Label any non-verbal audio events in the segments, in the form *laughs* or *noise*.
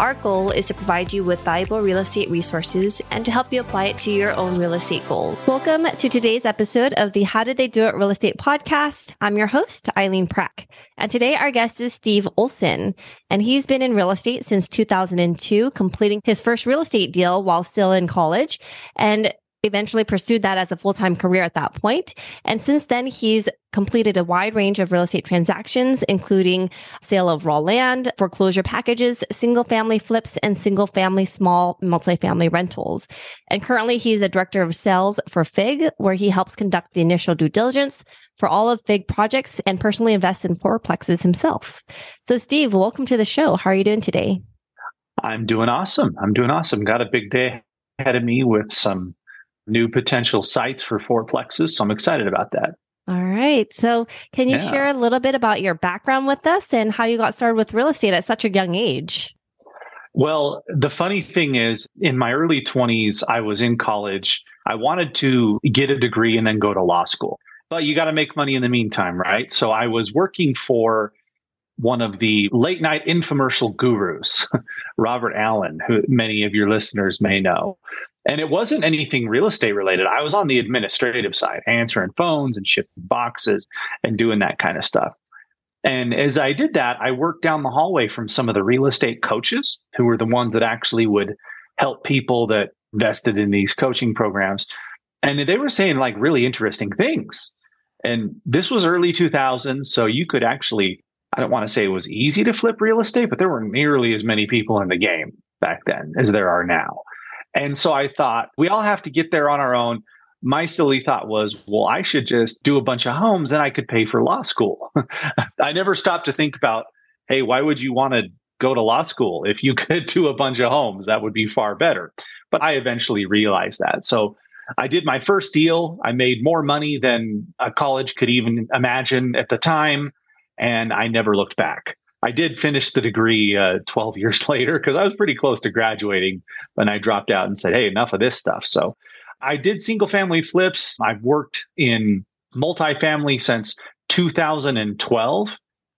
Our goal is to provide you with valuable real estate resources and to help you apply it to your own real estate goals. Welcome to today's episode of the How Did They Do It Real Estate podcast. I'm your host, Eileen Prack. And today our guest is Steve Olson. And he's been in real estate since 2002, completing his first real estate deal while still in college. And eventually pursued that as a full-time career at that point. And since then, he's completed a wide range of real estate transactions, including sale of raw land, foreclosure packages, single family flips, and single family small multifamily rentals. And currently he's a director of sales for FIG, where he helps conduct the initial due diligence for all of FIG projects and personally invests in fourplexes himself. So Steve, welcome to the show. How are you doing today? I'm doing awesome. I'm doing awesome. Got a big day ahead of me with some new potential sites for fourplexes. So I'm excited about that. All right. So, can you yeah. share a little bit about your background with us and how you got started with real estate at such a young age? Well, the funny thing is, in my early 20s, I was in college. I wanted to get a degree and then go to law school. But you got to make money in the meantime, right? So I was working for one of the late night infomercial gurus, *laughs* Robert Allen, who many of your listeners may know. And it wasn't anything real estate related. I was on the administrative side, answering phones and shipping boxes and doing that kind of stuff. And as I did that, I worked down the hallway from some of the real estate coaches who were the ones that actually would help people that invested in these coaching programs. And they were saying like really interesting things. And this was early 2000s. So you could actually, I don't want to say it was easy to flip real estate, but there were nearly as many people in the game back then as there are now. And so I thought, we all have to get there on our own. My silly thought was, well, I should just do a bunch of homes and I could pay for law school. *laughs* I never stopped to think about, hey, why would you want to go to law school if you *laughs* could do a bunch of homes? That would be far better. But I eventually realized that. So I did my first deal. I made more money than a college could even imagine at the time. And I never looked back. I did finish the degree uh, 12 years *laughs* later because I was pretty close to graduating when I dropped out and said, hey, enough of this stuff. So I did single family flips. I've worked in multifamily since 2012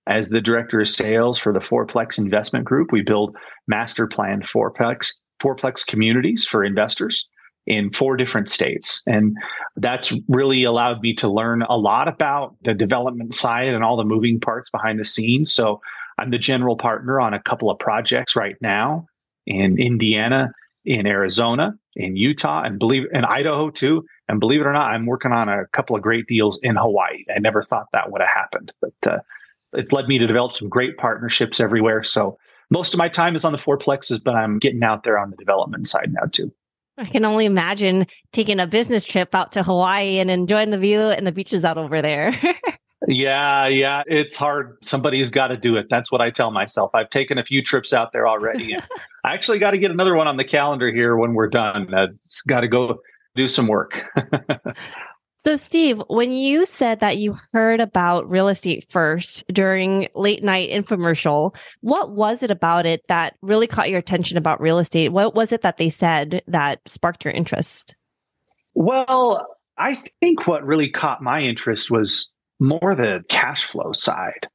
as the director of sales for the Fourplex Investment Group. We build master planned fourplex, fourplex communities for investors in four different states. And that's really allowed me to learn a lot about the development side and all the moving parts behind the scenes. So I'm the general partner on a couple of projects right now in Indiana, in Arizona, in Utah, and believe in Idaho too. And believe it or not, I'm working on a couple of great deals in Hawaii. I never thought that would have happened, but uh, it's led me to develop some great partnerships everywhere. So most of my time is on the fourplexes, but I'm getting out there on the development side now too. I can only imagine taking a business trip out to Hawaii and enjoying the view and the beaches out over there. *laughs* Yeah, yeah, it's hard. Somebody's got to do it. That's what I tell myself. I've taken a few trips out there already. *laughs* I actually got to get another one on the calendar here when we're done. Uh, it's got to go do some work. *laughs* so, Steve, when you said that you heard about real estate first during late night infomercial, what was it about it that really caught your attention about real estate? What was it that they said that sparked your interest? Well, I think what really caught my interest was more the cash flow side,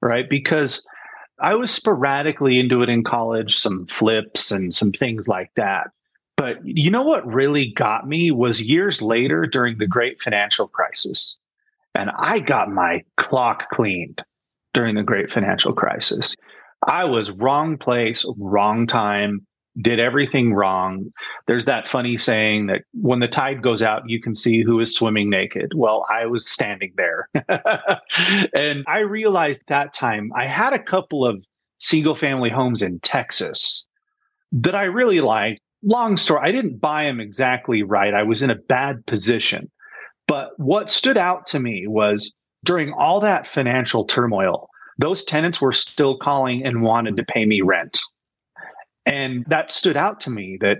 right? Because I was sporadically into it in college, some flips and some things like that. But you know what really got me was years later during the great financial crisis. And I got my clock cleaned during the great financial crisis. I was wrong place, wrong time, did everything wrong. There's that funny saying that when the tide goes out, you can see who is swimming naked. Well, I was standing there. *laughs* and I realized that time I had a couple of single family homes in Texas that I really liked. Long story, I didn't buy them exactly right. I was in a bad position. But what stood out to me was during all that financial turmoil, those tenants were still calling and wanted to pay me rent. And that stood out to me that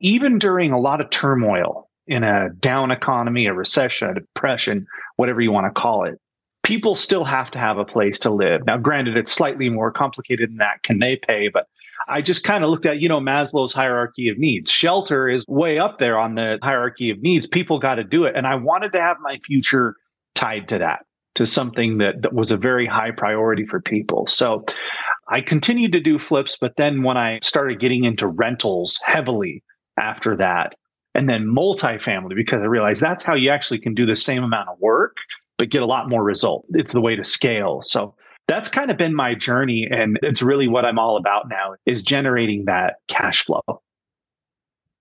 even during a lot of turmoil in a down economy, a recession, a depression, whatever you want to call it, people still have to have a place to live. Now, granted, it's slightly more complicated than that. Can they pay? But I just kind of looked at, you know, Maslow's hierarchy of needs. Shelter is way up there on the hierarchy of needs. People got to do it. And I wanted to have my future tied to that, to something that, that was a very high priority for people. So I continued to do flips. But then when I started getting into rentals heavily after that, and then multifamily, because I realized that's how you actually can do the same amount of work, but get a lot more result. It's the way to scale. So that's kind of been my journey and it's really what i'm all about now is generating that cash flow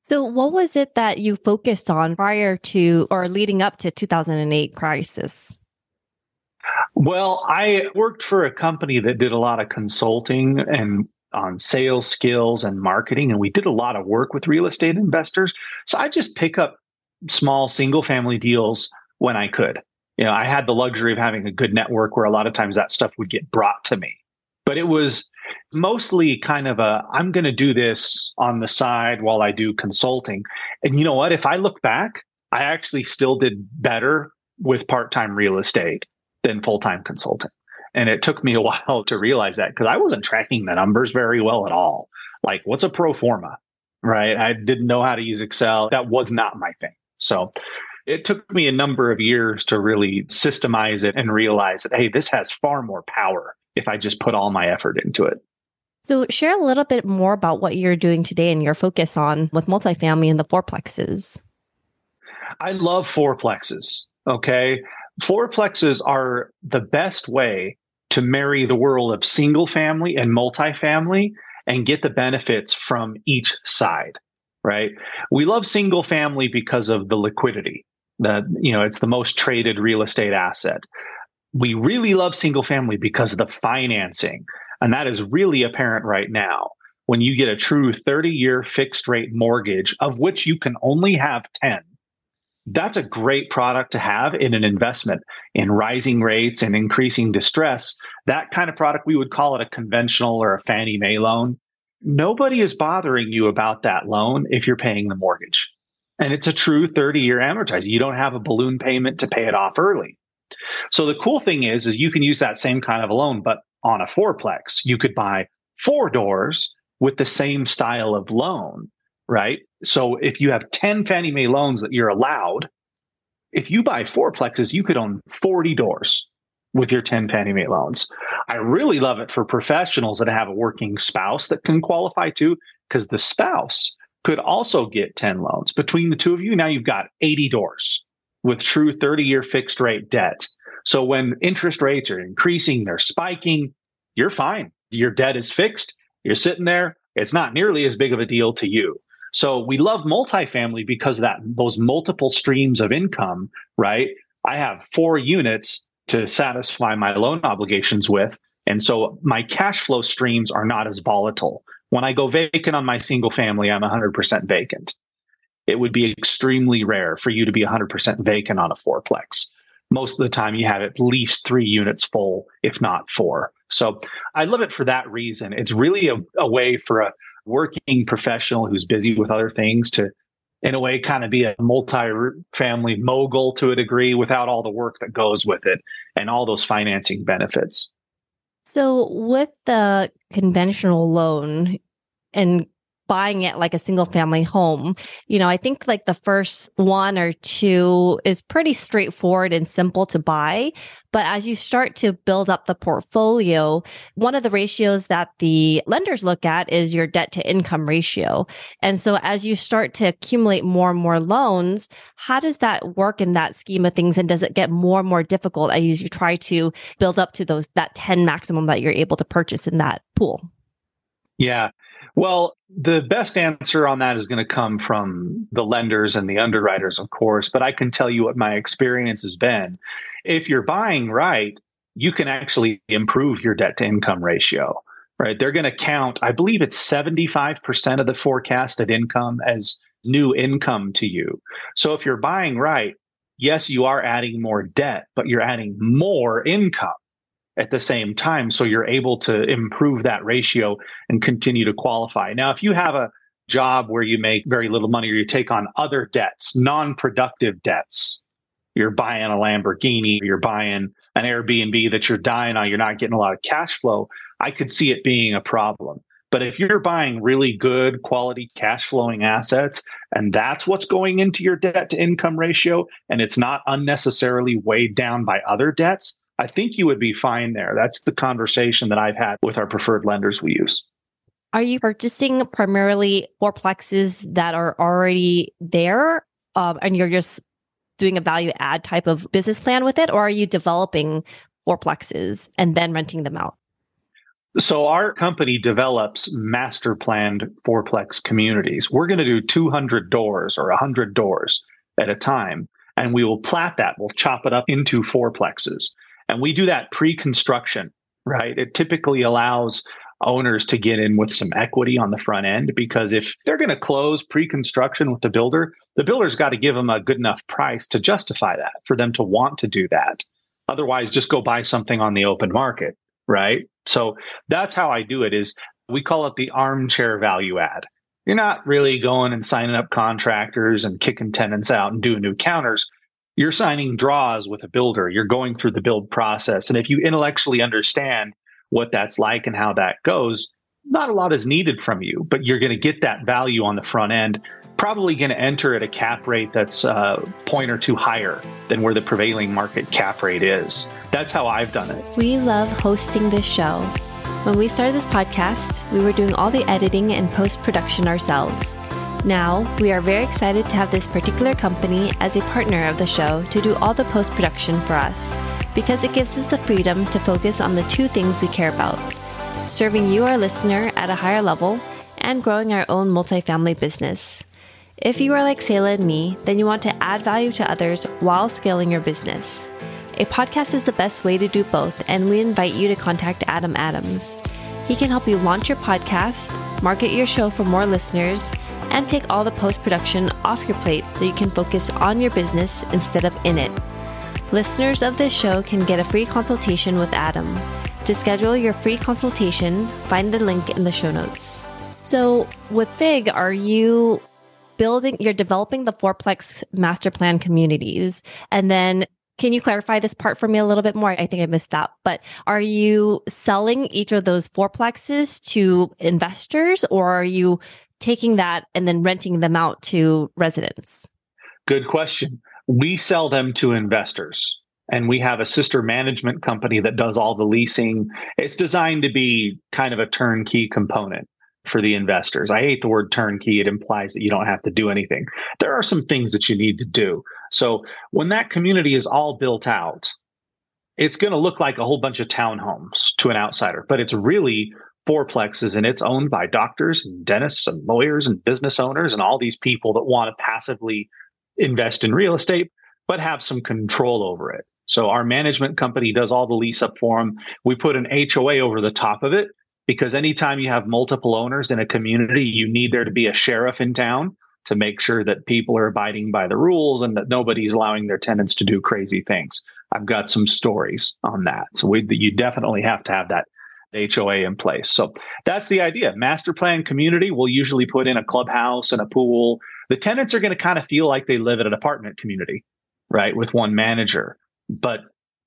so what was it that you focused on prior to or leading up to 2008 crisis well i worked for a company that did a lot of consulting and on sales skills and marketing and we did a lot of work with real estate investors so i just pick up small single family deals when i could you know, I had the luxury of having a good network where a lot of times that stuff would get brought to me. But it was mostly kind of a I'm going to do this on the side while I do consulting. And you know what? If I look back, I actually still did better with part-time real estate than full-time consulting. And it took me a *laughs* while to realize that because I wasn't tracking the numbers very well at all. Like, what's a pro forma? Right. I didn't know how to use Excel. That was not my thing. So it took me a number of years to really systemize it and realize that, hey, this has far more power if I just put all my effort into it. So, share a little bit more about what you're doing today and your focus on with multifamily and the fourplexes. I love fourplexes. Okay. Fourplexes are the best way to marry the world of single family and multifamily and get the benefits from each side, right? We love single family because of the liquidity that you know it's the most traded real estate asset we really love single family because of the financing and that is really apparent right now when you get a true 30 year fixed rate mortgage of which you can only have 10 that's a great product to have in an investment in rising rates and increasing distress that kind of product we would call it a conventional or a fannie mae loan nobody is bothering you about that loan if you're paying the mortgage and it's a true 30 year amortizer. You don't have a balloon payment to pay it off early. So the cool thing is, is you can use that same kind of a loan, but on a fourplex, you could buy four doors with the same style of loan, right? So if you have 10 Fannie Mae loans that you're allowed, if you buy fourplexes, you could own 40 doors with your 10 Fannie Mae loans. I really love it for professionals that have a working spouse that can qualify too, because the spouse could also get 10 loans. Between the two of you, now you've got 80 doors with true 30 year fixed rate debt. So when interest rates are increasing, they're spiking, you're fine. Your debt is fixed. You're sitting there. It's not nearly as big of a deal to you. So we love multifamily because that those multiple streams of income, right? I have four units to satisfy my loan obligations with. And so my cash flow streams are not as volatile. When I go vacant on my single family, I'm 100% vacant. It would be extremely rare for you to be 100% vacant on a fourplex. Most of the time, you have at least three units full, if not four. So I love it for that reason. It's really a, a way for a working professional who's busy with other things to, in a way, kind of be a multi family mogul to a degree without all the work that goes with it and all those financing benefits. So, with the conventional loan and buying it like a single family home, you know, I think like the first one or two is pretty straightforward and simple to buy. But as you start to build up the portfolio, one of the ratios that the lenders look at is your debt to income ratio. And so as you start to accumulate more and more loans, how does that work in that scheme of things? And does it get more and more difficult as you try to build up to those, that 10 maximum that you're able to purchase in that pool? Yeah. Well, the best answer on that is going to come from the lenders and the underwriters, of course, but I can tell you what my experience has been. If you're buying right, you can actually improve your debt to income ratio, right? They're going to count, I believe it's 75% of the forecasted income as new income to you. So if you're buying right, yes, you are adding more debt, but you're adding more income at the same time. So you're able to improve that ratio and continue to qualify. Now, if you have a job where you make very little money or you take on other debts, non productive debts, you're buying a Lamborghini, you're buying an Airbnb that you're dying on, you're not getting a lot of cash flow, I could see it being a problem. But if you're buying really good quality cash flowing assets and that's what's going into your debt to income ratio and it's not unnecessarily weighed down by other debts, I think you would be fine there. That's the conversation that I've had with our preferred lenders we use. Are you purchasing primarily fourplexes that are already there um, and you're just doing a value add type of business plan with it, or are you developing fourplexes and then renting them out? So our company develops master planned fourplex communities. We're going to do 200 doors or 100 doors at a time, and we will plat that. We'll chop it up into fourplexes. And we do that pre-construction, right? It typically allows owners to get in with some equity on the front end because if they're going to close pre-construction with the builder, the builder's got to give them a good enough price to justify that for them to want to do that. Otherwise, just go buy something on the open market, right? So that's how I do it is we call it the armchair value add. You're not really going and signing up contractors and kicking tenants out and doing new counters. You're signing draws with a builder. You're going through the build process. And if you intellectually understand what that's like and how that goes, not a lot is needed from you, but you're going to get that value on the front end. Probably going to enter at a cap rate that's a uh, point or two higher than where the prevailing market cap rate is. That's how I've done it. We love hosting this show. When we started this podcast, we were doing all the editing and post production ourselves. Now, we are very excited to have this particular company as a partner of the show to do all the post production for us because it gives us the freedom to focus on the two things we care about serving you, our listener, at a higher level, and growing our own multifamily business. If you are like Sayla and me, then you want to add value to others while scaling your business. A podcast is the best way to do both, and we invite you to contact Adam Adams. He can help you launch your podcast, market your show for more listeners, and take all the post production off your plate so you can focus on your business instead of in it. Listeners of this show can get a free consultation with Adam. To schedule your free consultation, find the link in the show notes. So, with FIG, are you building, you're developing the fourplex master plan communities, and then can you clarify this part for me a little bit more? I think I missed that. But are you selling each of those fourplexes to investors or are you taking that and then renting them out to residents? Good question. We sell them to investors and we have a sister management company that does all the leasing. It's designed to be kind of a turnkey component for the investors. I hate the word turnkey. It implies that you don't have to do anything. There are some things that you need to do. So when that community is all built out, it's going to look like a whole bunch of townhomes to an outsider, but it's really fourplexes and it's owned by doctors and dentists and lawyers and business owners and all these people that want to passively invest in real estate, but have some control over it. So our management company does all the lease up for them. We put an HOA over the top of it because anytime you have multiple owners in a community, you need there to be a sheriff in town to make sure that people are abiding by the rules and that nobody's allowing their tenants to do crazy things. I've got some stories on that. So we, you definitely have to have that HOA in place. So that's the idea. Master plan community will usually put in a clubhouse and a pool. The tenants are going to kind of feel like they live at an apartment community, right, with one manager. But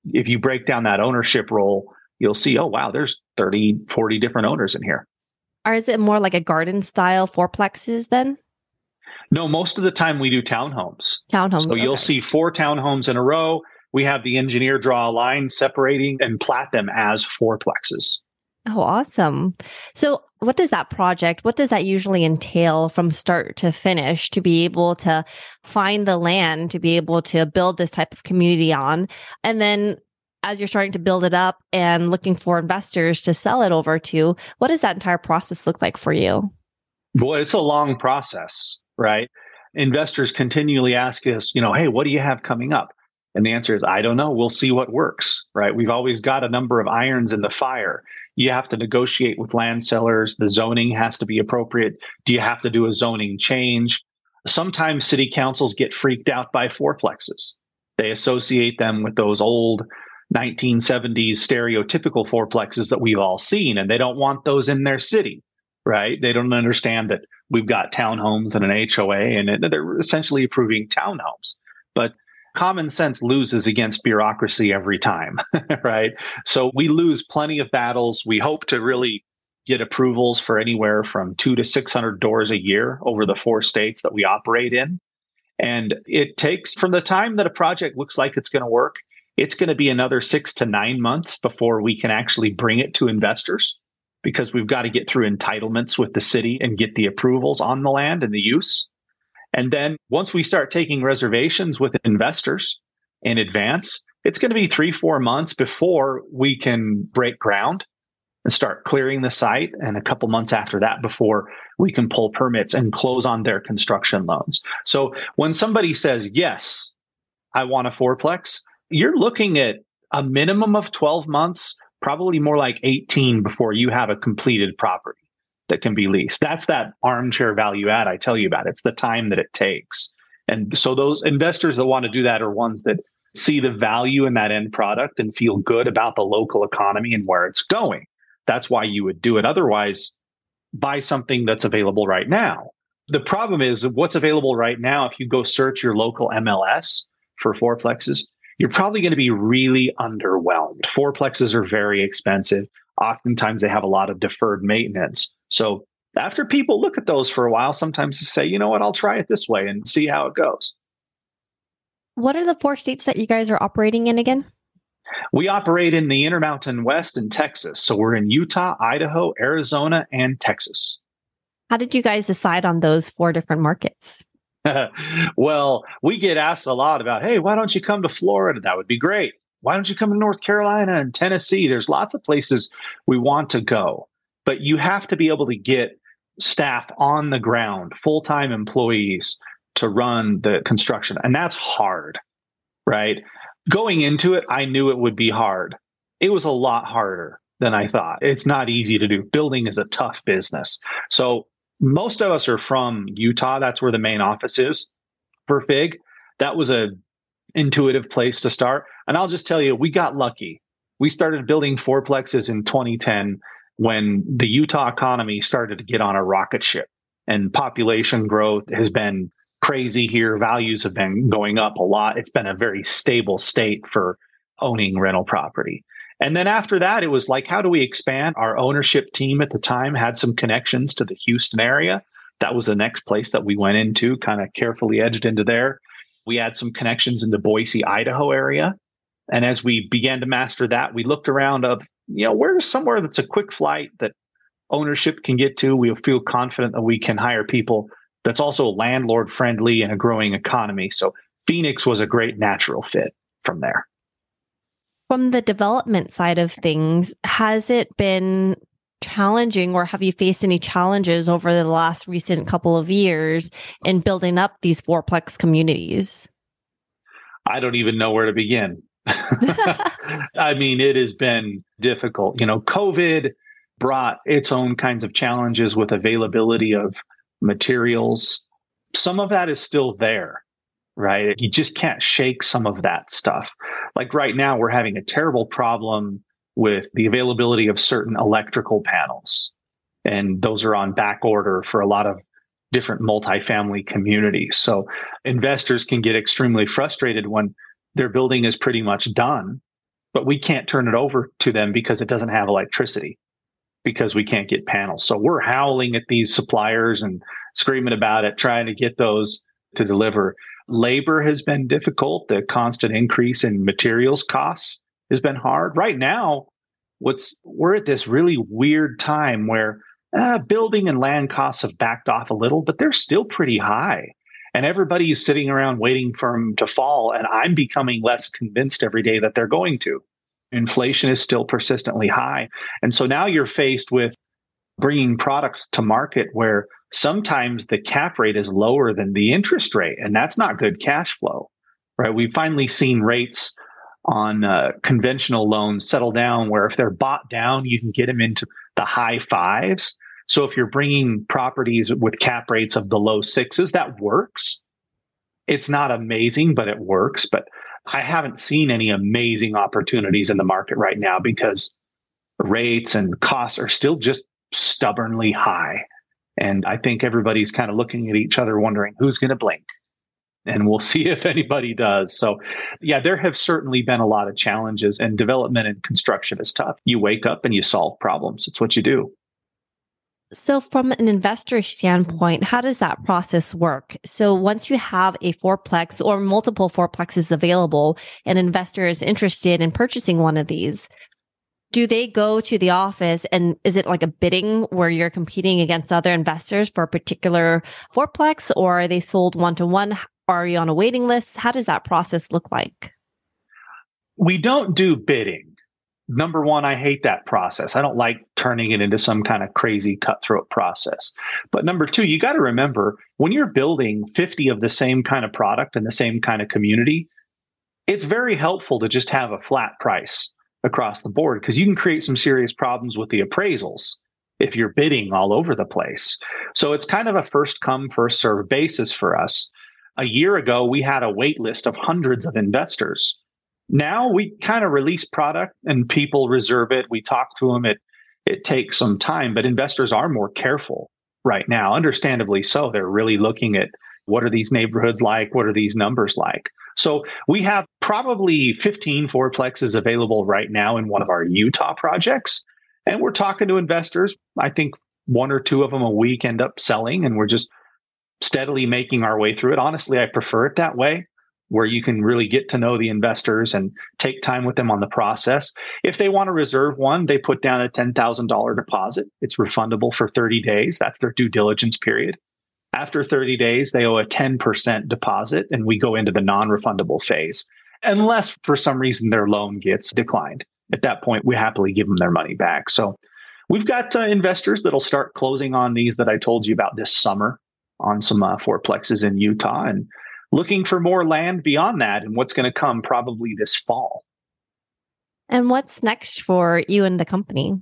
if you break down that ownership role, you'll see, oh, wow, there's 30, 40 different owners in here. Or is it more like a garden style fourplexes then? No, most of the time we do townhomes. Townhomes. So you'll see four townhomes in a row. We have the engineer draw a line separating and plat them as fourplexes. Oh, awesome. So, what does that project, what does that usually entail from start to finish to be able to find the land to be able to build this type of community on? And then as you're starting to build it up and looking for investors to sell it over to, what does that entire process look like for you? Boy, it's a long process, right? Investors continually ask us, you know, hey, what do you have coming up? And the answer is, I don't know. We'll see what works, right? We've always got a number of irons in the fire. You have to negotiate with land sellers. The zoning has to be appropriate. Do you have to do a zoning change? Sometimes city councils get freaked out by fourplexes. They associate them with those old 1970s stereotypical fourplexes that we've all seen, and they don't want those in their city, right? They don't understand that we've got townhomes and an HOA, and they're essentially approving townhomes. But common sense loses against bureaucracy every time, *laughs* right? So we lose plenty of battles. We hope to really get approvals for anywhere from two to 600 doors a year over the four states that we operate in. And it takes from the time that a project looks like it's going to work, it's going to be another six to nine months before we can actually bring it to investors because we've got to get through entitlements with the city and get the approvals on the land and the use. And then once we start taking reservations with investors in advance, it's going to be three, four months before we can break ground and start clearing the site. And a couple months after that before we can pull permits and close on their construction loans. So when somebody says, yes, I want a fourplex, you're looking at a minimum of 12 months, probably more like 18 before you have a completed property that can be leased. That's that armchair value add I tell you about. It's the time that it takes. And so those investors that want to do that are ones that see the value in that end product and feel good about the local economy and where it's going. That's why you would do it. Otherwise, buy something that's available right now. The problem is what's available right now. If you go search your local MLS for fourplexes, you're probably going to be really underwhelmed. Fourplexes are very expensive. Oftentimes they have a lot of deferred maintenance. So after people look at those for a while, sometimes they say, you know what, I'll try it this way and see how it goes. What are the four states that you guys are operating in again? We operate in the Intermountain West and Texas. So we're in Utah, Idaho, Arizona, and Texas. How did you guys decide on those four different markets? *laughs* well, we get asked a lot about, hey, why don't you come to Florida? That would be great. Why don't you come to North Carolina and Tennessee? There's lots of places we want to go but you have to be able to get staff on the ground, full time employees to run the construction. And that's hard, right? Going into it, I knew it would be hard. It was a lot harder than I thought. It's not easy to do. Building is a tough business. So most of us are from Utah. That's where the main office is for FIG. That was a intuitive place to start. And I'll just tell you, we got lucky. We started building fourplexes in 2010 when the Utah economy started to get on a rocket ship and population growth has been crazy here. Values have been going up a lot. It's been a very stable state for owning rental property. And then after that, it was like, how do we expand? Our ownership team at the time had some connections to the Houston area. That was the next place that we went into, kind of carefully edged into there. We had some connections in the Boise, Idaho area. And as we began to master that, we looked around of you know, where's somewhere that's a quick flight that ownership can get to? We'll feel confident that we can hire people that's also landlord friendly and a growing economy. So Phoenix was a great natural fit from there. From the development side of things, has it been challenging or have you faced any challenges over the last recent couple of years in building up these fourplex communities? I don't even know where to begin. *laughs* I mean, it has been difficult. You know, COVID brought its own kinds of challenges with availability of materials. Some of that is still there, right? You just can't shake some of that stuff. Like right now, we're having a terrible problem with the availability of certain electrical panels. And those are on back order for a lot of different multifamily communities. So investors can get extremely frustrated when their building is pretty much done, but we can't turn it over to them because it doesn't have electricity because we can't get panels. So we're howling at these suppliers and screaming about it, trying to get those to deliver. Labor has been difficult. The constant increase in materials costs has been hard. Right now, what's we're at this really weird time where uh, building and land costs have backed off a little, but they're still pretty high and everybody is sitting around waiting for them to fall. And I'm becoming less convinced every day that they're going to. Inflation is still persistently high. And so now you're faced with bringing products to market where sometimes the cap rate is lower than the interest rate. And that's not good cash flow, right? We've finally seen rates on uh, conventional loans settle down where if they're bought down, you can get them into the high fives so if you're bringing properties with cap rates of the low sixes, that works. It's not amazing, but it works. But I haven't seen any amazing opportunities in the market right now because rates and costs are still just stubbornly high. And I think everybody's kind of looking at each other, wondering who's going to blink. And we'll *laughs* see if anybody does. So, yeah, there have certainly been a lot of challenges, and development and construction is tough. You wake up and you solve problems, it's what you do. So, from an investor standpoint, how does that process work? So, once you have a fourplex or multiple fourplexes available, an investor is interested in purchasing one of these, do they go to the office and is it like a bidding where you're competing against other investors for a particular fourplex or are they sold one to one? Are you on a waiting list? How does that process look like? We don't do bidding. Number one, I hate that process. I don't like turning it into some kind of crazy cutthroat process. But number two, you got to remember when you're building 50 of the same kind of product and the same kind of community, it's very helpful to just have a flat price across the board because you can create some serious problems with the appraisals if you're bidding all over the place. So it's kind of a first come, first serve basis for us. A year ago, we had a wait list of hundreds of investors. Now we kind of release product and people reserve it. We talk to them. It it takes some time, but investors are more careful right now, understandably so. They're really looking at what are these neighborhoods like? What are these numbers like? So we have probably 15 fourplexes available right now in one of our Utah projects. And we're talking to investors. I think one or two of them a week end up selling, and we're just steadily making our way through it. Honestly, I prefer it that way, where you can really get to know the investors and take time with them on the process. If they want to reserve one, they put down a $10,000 deposit. It's refundable for 30 days. That's their due diligence period. After 30 days, they owe a 10% deposit, and we go into the non refundable phase, unless for some reason their loan gets declined. At that point, we happily give them their money back. So we've got uh, investors that'll start closing on these that I told you about this summer on some uh, fourplexes in Utah and looking for more land beyond that and what's going to come probably this fall. And what's next for you and the company?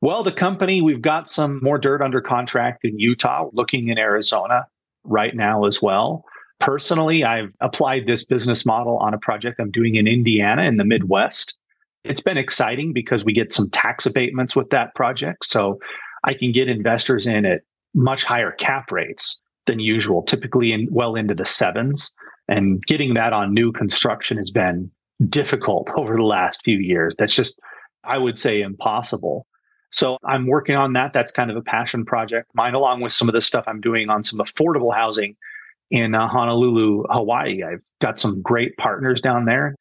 Well, the company, we've got some more dirt under contract in Utah, looking in Arizona right now as well. Personally, I've applied this business model on a project I'm doing in Indiana in the Midwest. It's been exciting because we get some tax abatements with that project. So I can get investors in at much higher cap rates than usual, typically in well into the sevens. And getting that on new construction has been difficult *laughs* over the last few years. That's just, I would say, impossible. So I'm working on that. That's kind of a passion project mine, along with some of the stuff I'm doing on some affordable housing in uh, Honolulu, Hawaii. I've got some great partners down there.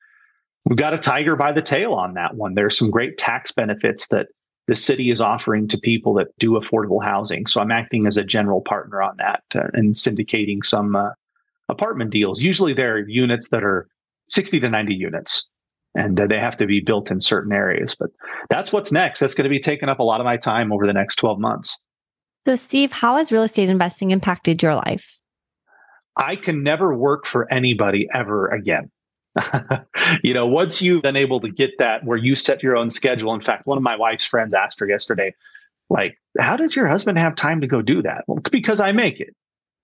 We've got a tiger by the tail on that one. There's some great tax benefits that the city is offering to people that do affordable housing. So I'm acting as a general partner on that uh, and syndicating some uh, apartment deals. Usually they're units that are 60 to 90 units and uh, they have to be built in certain areas. But that's what's next. That's going to be taking up a lot of my time over the next 12 months. So, Steve, how has real estate investing impacted your life? I can never work for anybody ever again. *laughs* you know, once you've been able to get that where you set your own schedule. In fact, one of my wife's friends asked her yesterday, like, how does your husband have time to go do that? Well, because I make it.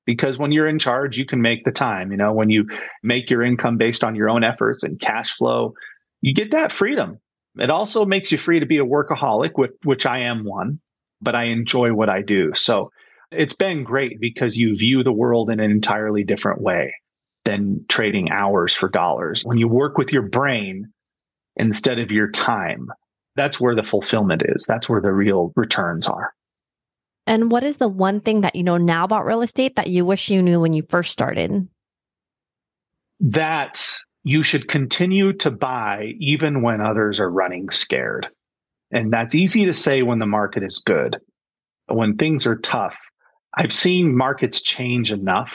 Because when you're in charge, you can make the time. You know, when you make your income based on your own efforts and cash flow, you get that freedom. It also makes you free to be a workaholic, which, which I am one, but I enjoy what I do. So it's been great because you view the world in an entirely different way than trading hours for dollars. When you work with your brain instead of your time, that's where the fulfillment is. That's where the real returns are. And what is the one thing that you know now about real estate that you wish you knew when you first started? That you should continue to buy even when others are running scared. And that's easy to say when the market is good. When things are tough, I've seen markets change enough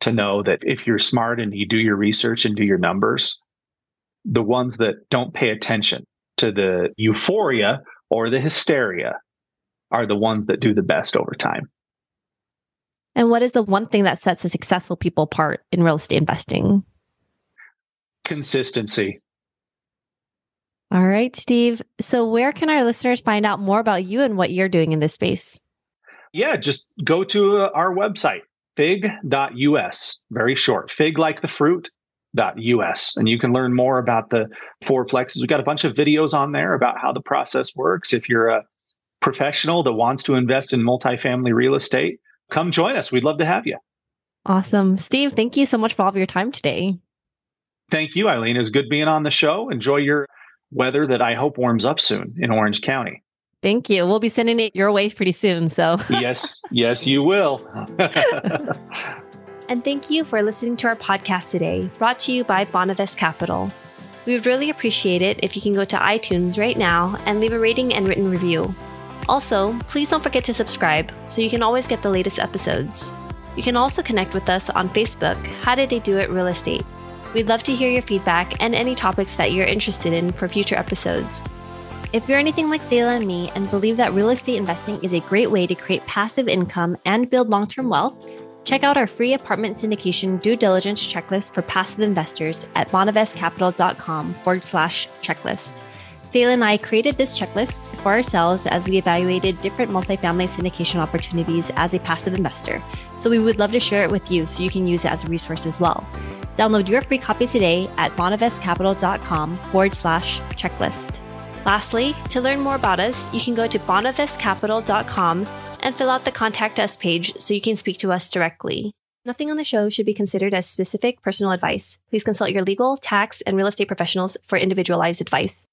to know that if you're smart and you do your research and do your numbers, the ones that don't pay attention to the euphoria or the hysteria are the ones that do the best over time. And what is the one thing that sets the successful people apart in real estate investing? consistency. All right, Steve. So, where can our listeners find out more about you and what you're doing in this space? Yeah, just go to uh, our website, fig.us, very short, fig like the fruit. .us and you can learn more about the four fourplexes. We've got a bunch of videos on there about how the process works. If you're a professional that wants to invest in multifamily real estate, come join us. We'd love to have you. Awesome. Steve, thank you so much for all of your time today. Thank you, Eileen. It's good being on the show. Enjoy your weather that I hope warms up soon in Orange County. Thank you. We'll be sending it your way pretty soon. So, *laughs* yes, yes, you will. *laughs* and thank you for listening to our podcast today, brought to you by Bonavest Capital. We would really appreciate it if you can go to iTunes right now and leave a rating and written review. Also, please don't forget to subscribe so you can always get the latest episodes. You can also connect with us on Facebook, How Did They Do It Real Estate. We'd love to hear your feedback and any topics that you're interested in for future episodes. If you're anything like Sayla and me and believe that real estate investing is a great way to create passive income and build long term wealth, check out our free apartment syndication due diligence checklist for passive investors at bonavestcapital.com forward slash checklist. Sayla and I created this checklist for ourselves as we evaluated different multifamily syndication opportunities as a passive investor. So we would love to share it with you so you can use it as a resource as well. Download your free copy today at bonavestcapital.com forward slash checklist. Lastly, to learn more about us, you can go to bonavestcapital.com and fill out the contact us page so you can speak to us directly. Nothing on the show should be considered as specific personal advice. Please consult your legal, tax, and real estate professionals for individualized advice.